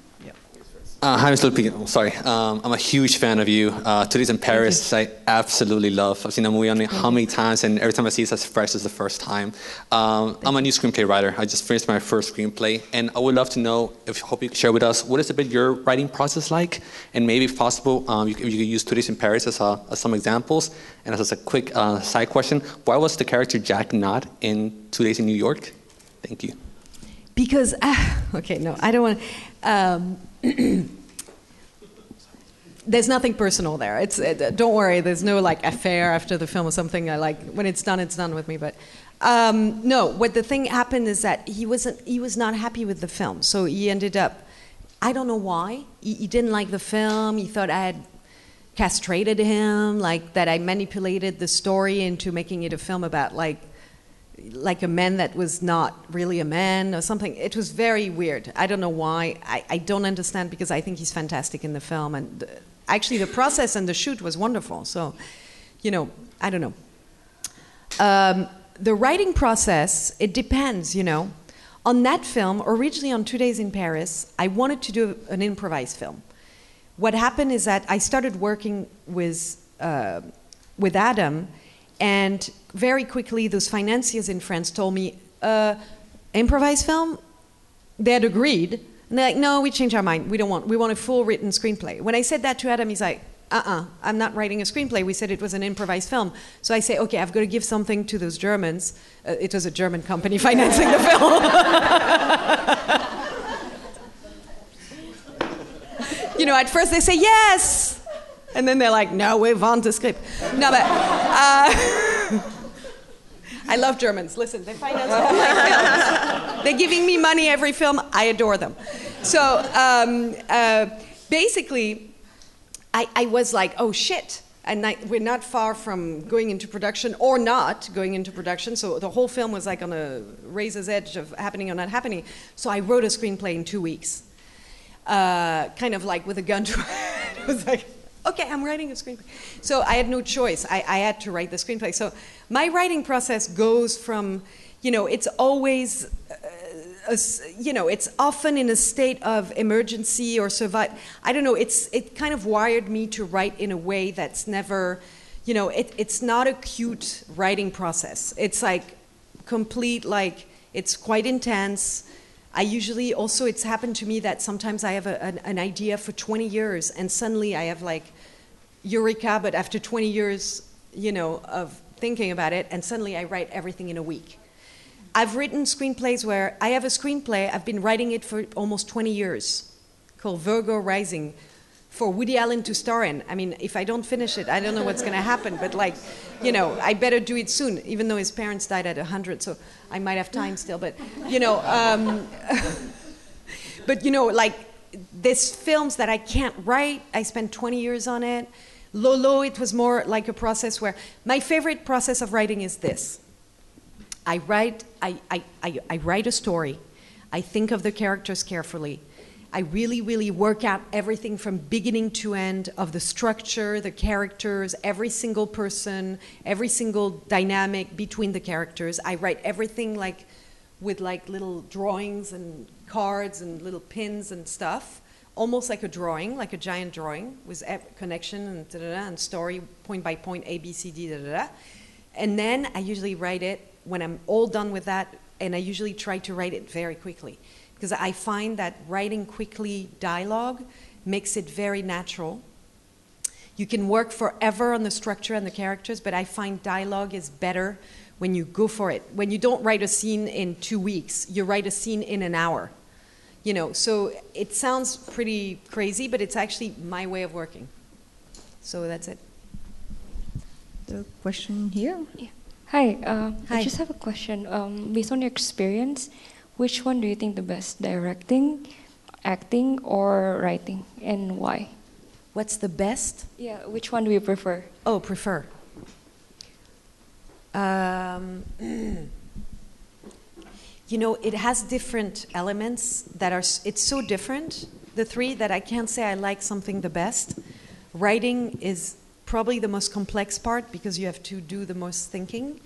Uh, hi, Mr. Lupin. Oh, sorry. Um, I'm a huge fan of you. Uh, Two Days in Paris, I absolutely love. I've seen the movie on how many times, and every time I see it, it's as fresh as the first time. Um, I'm a new screenplay writer. I just finished my first screenplay, and I would love to know, if hope you could share with us, what is a bit your writing process like? And maybe, if possible, um, you, you, could use Two Days in Paris as, a, as, some examples. And as a quick uh, side question, why was the character Jack not in Two Days in New York? Thank you. Because, uh, [laughs] okay, no, I don't want to. Um, [clears throat] there's nothing personal there. It's it, don't worry. There's no like affair after the film or something. I like when it's done, it's done with me. But um, no, what the thing happened is that he wasn't. He was not happy with the film, so he ended up. I don't know why. He, he didn't like the film. He thought I had castrated him, like that I manipulated the story into making it a film about like like a man that was not really a man or something. It was very weird. I don't know why. I, I don't understand because I think he's fantastic in the film. And actually, the process and the shoot was wonderful. So, you know, I don't know. Um, the writing process, it depends, you know. On that film, originally on Two Days in Paris, I wanted to do an improvised film. What happened is that I started working with, uh, with Adam and very quickly, those financiers in France told me, uh, improvised film? They had agreed. And they're like, no, we changed our mind. We don't want, we want a full written screenplay. When I said that to Adam, he's like, uh-uh, I'm not writing a screenplay. We said it was an improvised film. So I say, okay, I've got to give something to those Germans. Uh, it was a German company [laughs] financing the film. [laughs] you know, at first they say yes, and then they're like, no, we want the script. No, but uh, [laughs] I love Germans. Listen, they finance all my films. They're giving me money every film. I adore them. So um, uh, basically, I, I, was like, oh shit. And I, we're not far from going into production or not going into production. So the whole film was like on a razor's edge of happening or not happening. So I wrote a screenplay in two weeks. Uh, kind of like with a gun to. [laughs] It was like, okay, I'm writing a screenplay. So I had no choice. I, I, had to write the screenplay. So my writing process goes from, you know, it's always, uh, a, you know, it's often in a state of emergency or survive. I don't know. It's it kind of wired me to write in a way that's never, you know, it, it's not a cute writing process. It's like complete, like it's quite intense. I usually also, it's happened to me that sometimes I have a, an, an, idea for 20 years and suddenly I have like eureka, but after 20 years, you know, of thinking about it, and suddenly I write everything in a week. I've written screenplays where I have a screenplay, I've been writing it for almost 20 years, called Virgo Rising, for Woody Allen to star in. I mean, if I don't finish it, I don't know what's going to happen, but like, you know, I better do it soon, even though his parents died at 100, so I might have time still, but, you know, um, [laughs] but, you know, like, there's films that I can't write. I spent 20 years on it. Lolo, it was more like a process where my favorite process of writing is this. I write, I, I, I, I write a story. I think of the characters carefully. I really, really work out everything from beginning to end of the structure, the characters, every single person, every single dynamic between the characters. I write everything like with like little drawings and cards and little pins and stuff, almost like a drawing, like a giant drawing with connection and da, da, da, and story point by point, A, B, C, D, da, da, da. And then I usually write it when I'm all done with that, and I usually try to write it very quickly because I find that writing quickly dialogue makes it very natural. You can work forever on the structure and the characters, but I find dialogue is better when you go for it. When you don't write a scene in two weeks, you write a scene in an hour. You know, so it sounds pretty crazy, but it's actually my way of working. So that's it. The question here. Yeah. Hi, uh, Hi. I just have a question. Um, based on your experience, which one do you think the best, directing, acting, or writing, and why? What's the best? Yeah, which one do you prefer? Oh, prefer. Um, [clears throat] you know, it has different elements that are, it's so different, the three, that I can't say I like something the best. Writing is probably the most complex part because you have to do the most thinking,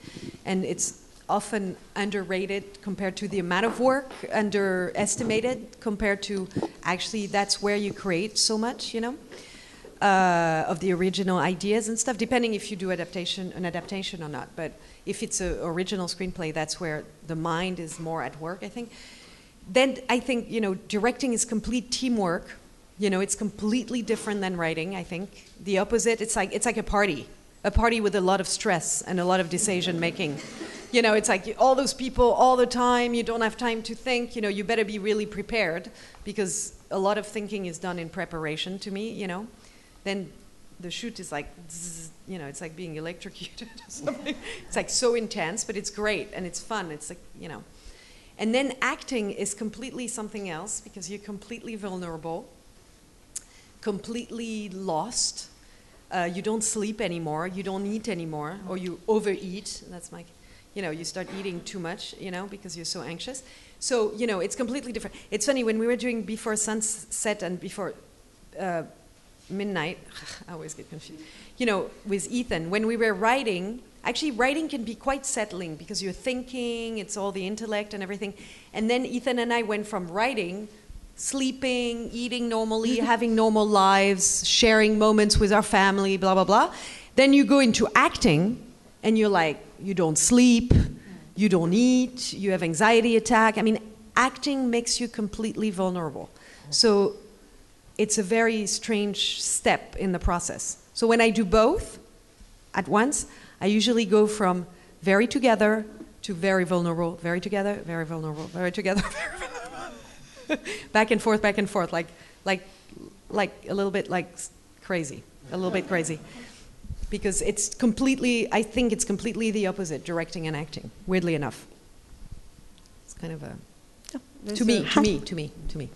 and it's often underrated compared to the amount of work, underestimated compared to actually that's where you create so much, you know uh, of the original ideas and stuff, depending if you do adaptation, an adaptation or not. But if it's an original screenplay, that's where the mind is more at work, I think. Then I think, you know, directing is complete teamwork. You know, it's completely different than writing, I think. The opposite, it's like, it's like a party, a party with a lot of stress and a lot of decision making. You know, it's like all those people all the time, you don't have time to think, you know, you better be really prepared because a lot of thinking is done in preparation to me, you know then the shoot is like, zzz, you know, it's like being electrocuted [laughs] or something. It's like so intense, but it's great and it's fun. It's like, you know. And then acting is completely something else because you're completely vulnerable, completely lost. Uh, you don't sleep anymore, you don't eat anymore, or you overeat. That's my, you know, you start eating too much, you know, because you're so anxious. So, you know, it's completely different. It's funny, when we were doing Before Sunset and Before uh, midnight [laughs] i always get confused you know with ethan when we were writing actually writing can be quite settling because you're thinking it's all the intellect and everything and then ethan and i went from writing sleeping eating normally [laughs] having normal lives sharing moments with our family blah blah blah then you go into acting and you're like you don't sleep you don't eat you have anxiety attack i mean acting makes you completely vulnerable so it's a very strange step in the process. So when I do both at once, I usually go from very together to very vulnerable, very together, very vulnerable, very together, [laughs] very vulnerable. [laughs] back and forth, back and forth, like, like, like a little bit like crazy, a little bit crazy. Because it's completely, I think it's completely the opposite, directing and acting, weirdly enough. It's kind of a, to me, to me, to me, to me.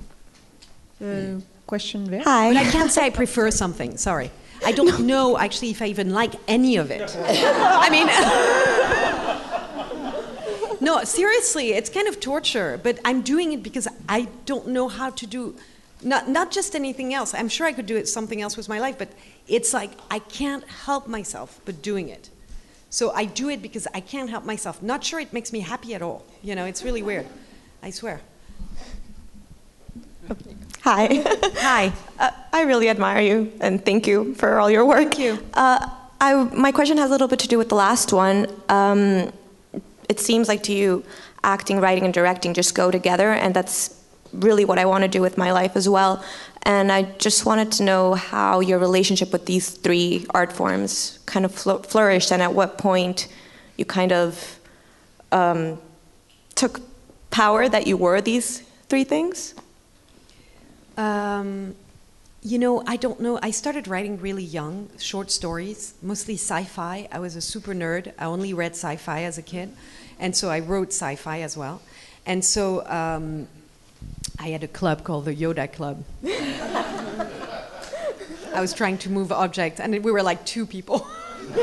Uh, question there. But I can't say I prefer something. Sorry. I don't know actually if I even like any of it. [laughs] I mean, [laughs] no, seriously, it's kind of torture, but I'm doing it because I don't know how to do not not just anything else. I'm sure I could do it something else with my life, but it's like I can't help myself but doing it. So I do it because I can't help myself. Not sure it makes me happy at all. You know, it's really weird. I swear. Hi. Hi. [laughs] Uh, I really admire you and thank you for all your work. Thank you. Uh, I, my question has a little bit to do with the last one. Um, it seems like to you, acting, writing, and directing just go together, and that's really what I want to do with my life as well. And I just wanted to know how your relationship with these three art forms kind of fl- flourished, and at what point you kind of um, took power that you were these three things. Um, you know, I don't know. I started writing really young, short stories, mostly sci fi. I was a super nerd. I only read sci fi as a kid. And so I wrote sci fi as well. And so um, I had a club called the Yoda Club. [laughs] I was trying to move objects, and we were like two people. [laughs]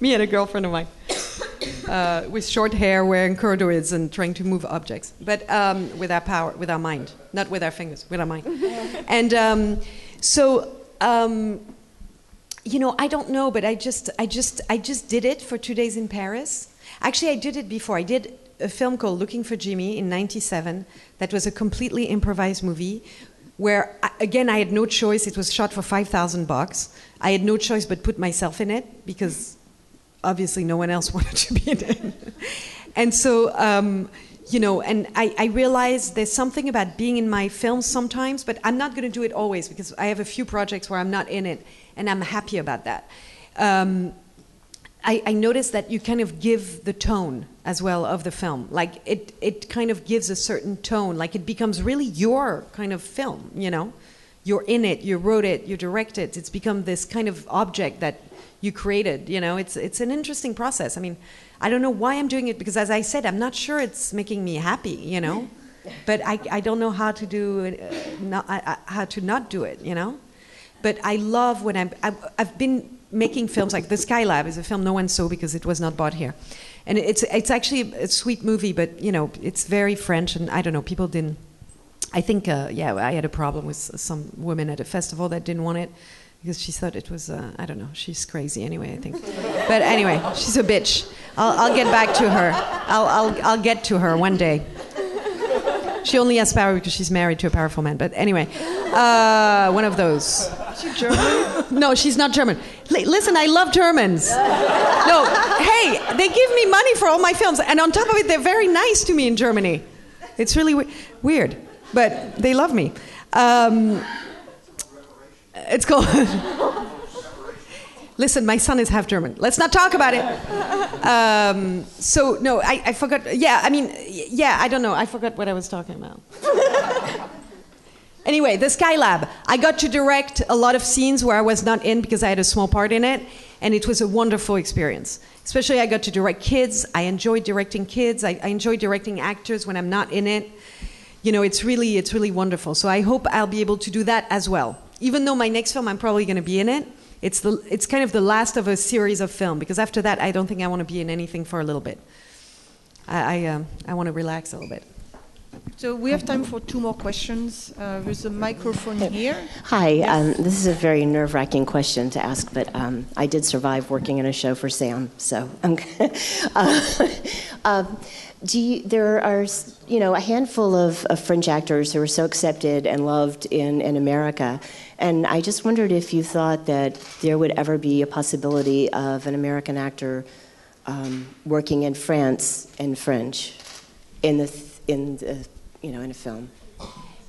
Me and a girlfriend of mine. [coughs] Uh, with short hair, wearing corduroys, and trying to move objects, but um, with our power, with our mind, not with our fingers, with our mind. [laughs] and um, so, um, you know, I don't know, but I just, I just, I just did it for two days in Paris. Actually, I did it before. I did a film called Looking for Jimmy in '97. That was a completely improvised movie where again I had no choice. It was shot for five thousand bucks. I had no choice but put myself in it because obviously no one else [laughs] wanted to be in it. and so, um, you know, and I, I realized there's something about being in my films sometimes, but I'm not going to do it always because I have a few projects where I'm not in it, and I'm happy about that. Um, I, I noticed that you kind of give the tone as well of the film. Like it, it kind of gives a certain tone. Like it becomes really your kind of film. You know, you're in it. You wrote it. You direct it. It's become this kind of object that you created. You know, it's it's an interesting process. I mean, I don't know why I'm doing it because, as I said, I'm not sure it's making me happy. You know, [laughs] but I, I don't know how to do uh, not, I, I, how to not do it. You know, but I love when I'm I've, I've been making films like The Skylab is a film no one saw because it was not bought here. And it's, it's actually a sweet movie, but you know, it's very French, and I don't know, people didn't. I think, uh, yeah, I had a problem with some women at a festival that didn't want it because she thought it was, uh, I don't know, she's crazy anyway, I think. [laughs] but anyway, she's a bitch. I'll, I'll get back to her. I'll, I'll, I'll get to her one day. She only has power because she's married to a powerful man. But anyway, uh, one of those. She German? [laughs] no, she's not German. L- listen, I love Germans. No, hey, they give me money for all my films, and on top of it, they're very nice to me in Germany. It's really we- weird, but they love me. Um, it's called. [laughs] Listen, my son is half German. Let's not talk about it. Um, so no, I, I forgot. Yeah, I mean, yeah, I don't know. I forgot what I was talking about. [laughs] anyway, the Skylab. I got to direct a lot of scenes where I was not in because I had a small part in it, and it was a wonderful experience. Especially, I got to direct kids. I enjoy directing kids. I, I enjoy directing actors when I'm not in it. You know, it's really, it's really wonderful. So I hope I'll be able to do that as well. Even though my next film, I'm probably going to be in it it's the it's kind of the last of a series of film because after that I don't think I want to be in anything for a little bit. I I, um, I want to relax a little bit. So we have time for two more questions. Uh, there's a microphone here. Hi, yes. um, this is a very nerve-wracking question to ask, but um, I did survive working in a show for Sam, so. [laughs] uh, uh, do you, there are, you know, a handful of, of, French actors who are so accepted and loved in, in America, and I just wondered if you thought that there would ever be a possibility of an American actor um, working in France in French, in the in the you know in a film.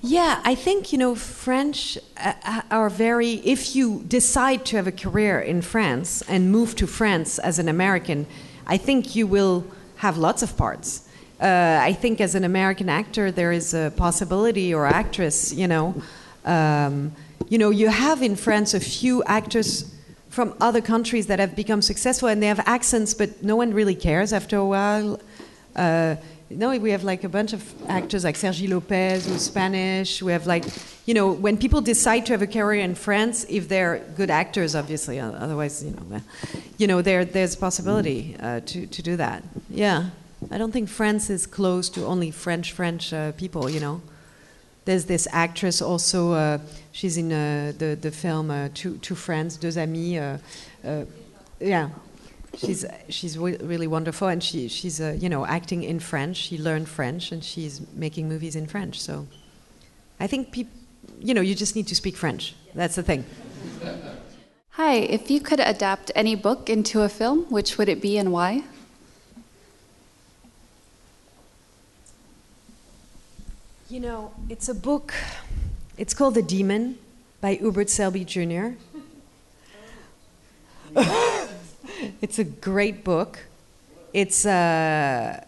Yeah, I think you know French uh, uh, are very. If you decide to have a career in France and move to France as an American, I think you will have lots of parts. Uh, I think as an American actor, there is a possibility or actress, you know. Um, you know, you have in France a few actors from other countries that have become successful and they have accents, but no one really cares after a while. Uh, no, we have like a bunch of actors like Sergi Lopez who's Spanish. We have like, you know, when people decide to have a career in France, if they're good actors, obviously, otherwise, you know, [laughs] you know, there there's a possibility uh, to to do that. Yeah, I don't think France is closed to only French French uh, people. You know, there's this actress also. Uh, she's in uh, the the film uh, Two Two Friends, Deux Amis. Uh, yeah, she's she's re- really wonderful, and she she's uh, you know acting in French. She learned French, and she's making movies in French. So, I think people, you know, you just need to speak French. That's the thing. [laughs] Hi, if you could adapt any book into a film, which would it be and why? You know, it's a book. It's called The Demon by Hubert Selby Jr. [laughs] it's a great book. It's, uh,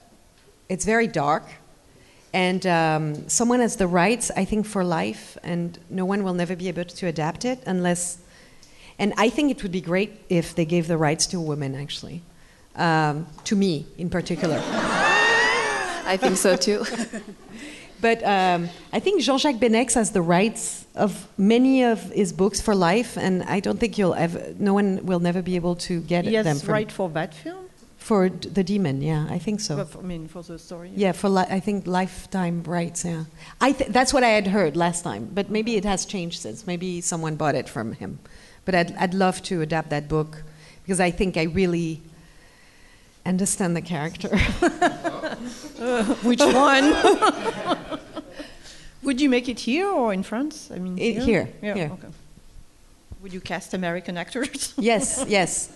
it's very dark. And um, someone has the rights, I think, for life, and no one will never be able to adapt it unless. And I think it would be great if they gave the rights to a woman, actually. Um, to me, in particular. [laughs] I think so too. [laughs] but um, I think Jean-Jacques Beineix has the rights of many of his books for life, and I don't think you'll ever. No one will never be able to get He has them. From, right for that film. for d- the demon. Yeah, I think so. For- I mean, for the story. Yeah, for li- I think lifetime rights. Yeah, I th- that's what I had heard last time, but maybe it has changed since. Maybe someone bought it from him. But I'd I'd love to adapt that book because I think I really understand the character. [laughs] Uh, [laughs] which one? [laughs] Would you make it here or in France? I mean, It- here, Yeah, here. Okay. Would you cast American actors? [laughs] yes, yes.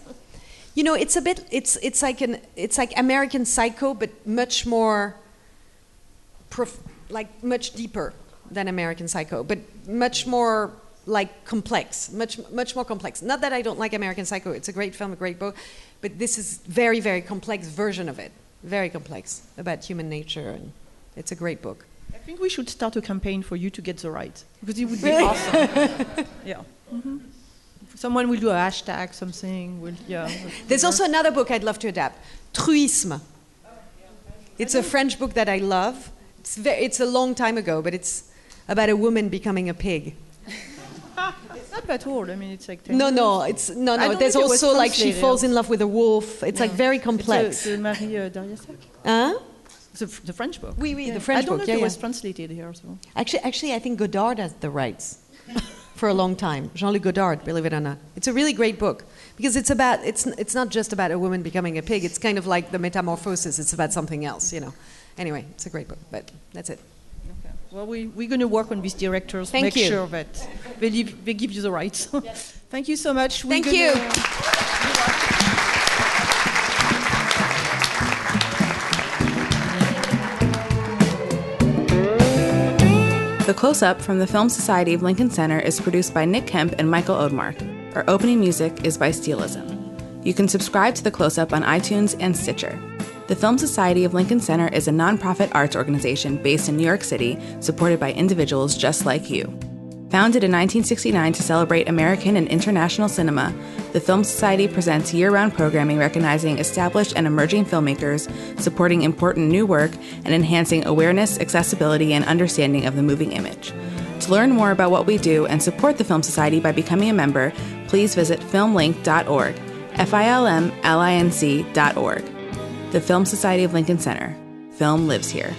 You know, it's a bit. It's it's like an it's like American Psycho, but much more. Prof, like much deeper than American Psycho, but much more like complex, much much more complex. Not that I don't like American Psycho; it's a great film, a great book, but this is very very complex version of it, very complex about human nature, and it's a great book. I think we should start a campaign for you to get the right because it would be awesome. [laughs] yeah. Mhm. Someone will do a hashtag, something. Will yeah. There's also another book I'd love to adapt, Truismes. It's a French book that I love. It's, ve- it's a long time ago, but it's about a woman becoming a pig. It's not that old. I mean, it's like. No, no, it's no, no. There's think it was also like she falls in love with a wolf. It's like very It's complex. the Marie uh. Huh? The, the French book. Oui, oui, Yeah. the French I don't book, know yeah, if it was yeah. translated here. So. Actually, actually, I think Godard has the rights for a long time. Jean-Luc Godard, believe it or not. It's a really great book because it's about it's it's not just about a woman becoming a pig. It's kind of like the metamorphosis. It's about something else, you know. Anyway, it's a great book, but that's it. Okay. Well, we, we're going to work on these directors, Thank make you. sure that they, leave, they give you the rights. [laughs] Thank you so much. We're Thank gonna- you. The Close Up from the Film Society of Lincoln Center is produced by Nick Kemp and Michael Odmark. Our opening music is by Steelism. You can subscribe to The Close Up on iTunes and Stitcher. The Film Society of Lincoln Center is a nonprofit arts organization based in New York City, supported by individuals just like you. Founded in 1969 to celebrate American and international cinema, the Film Society presents year round programming recognizing established and emerging filmmakers, supporting important new work, and enhancing awareness, accessibility, and understanding of the moving image. To learn more about what we do and support the Film Society by becoming a member, please visit filmlinc.org, F I L M L I N C.org. The Film Society of Lincoln Center. Film lives here.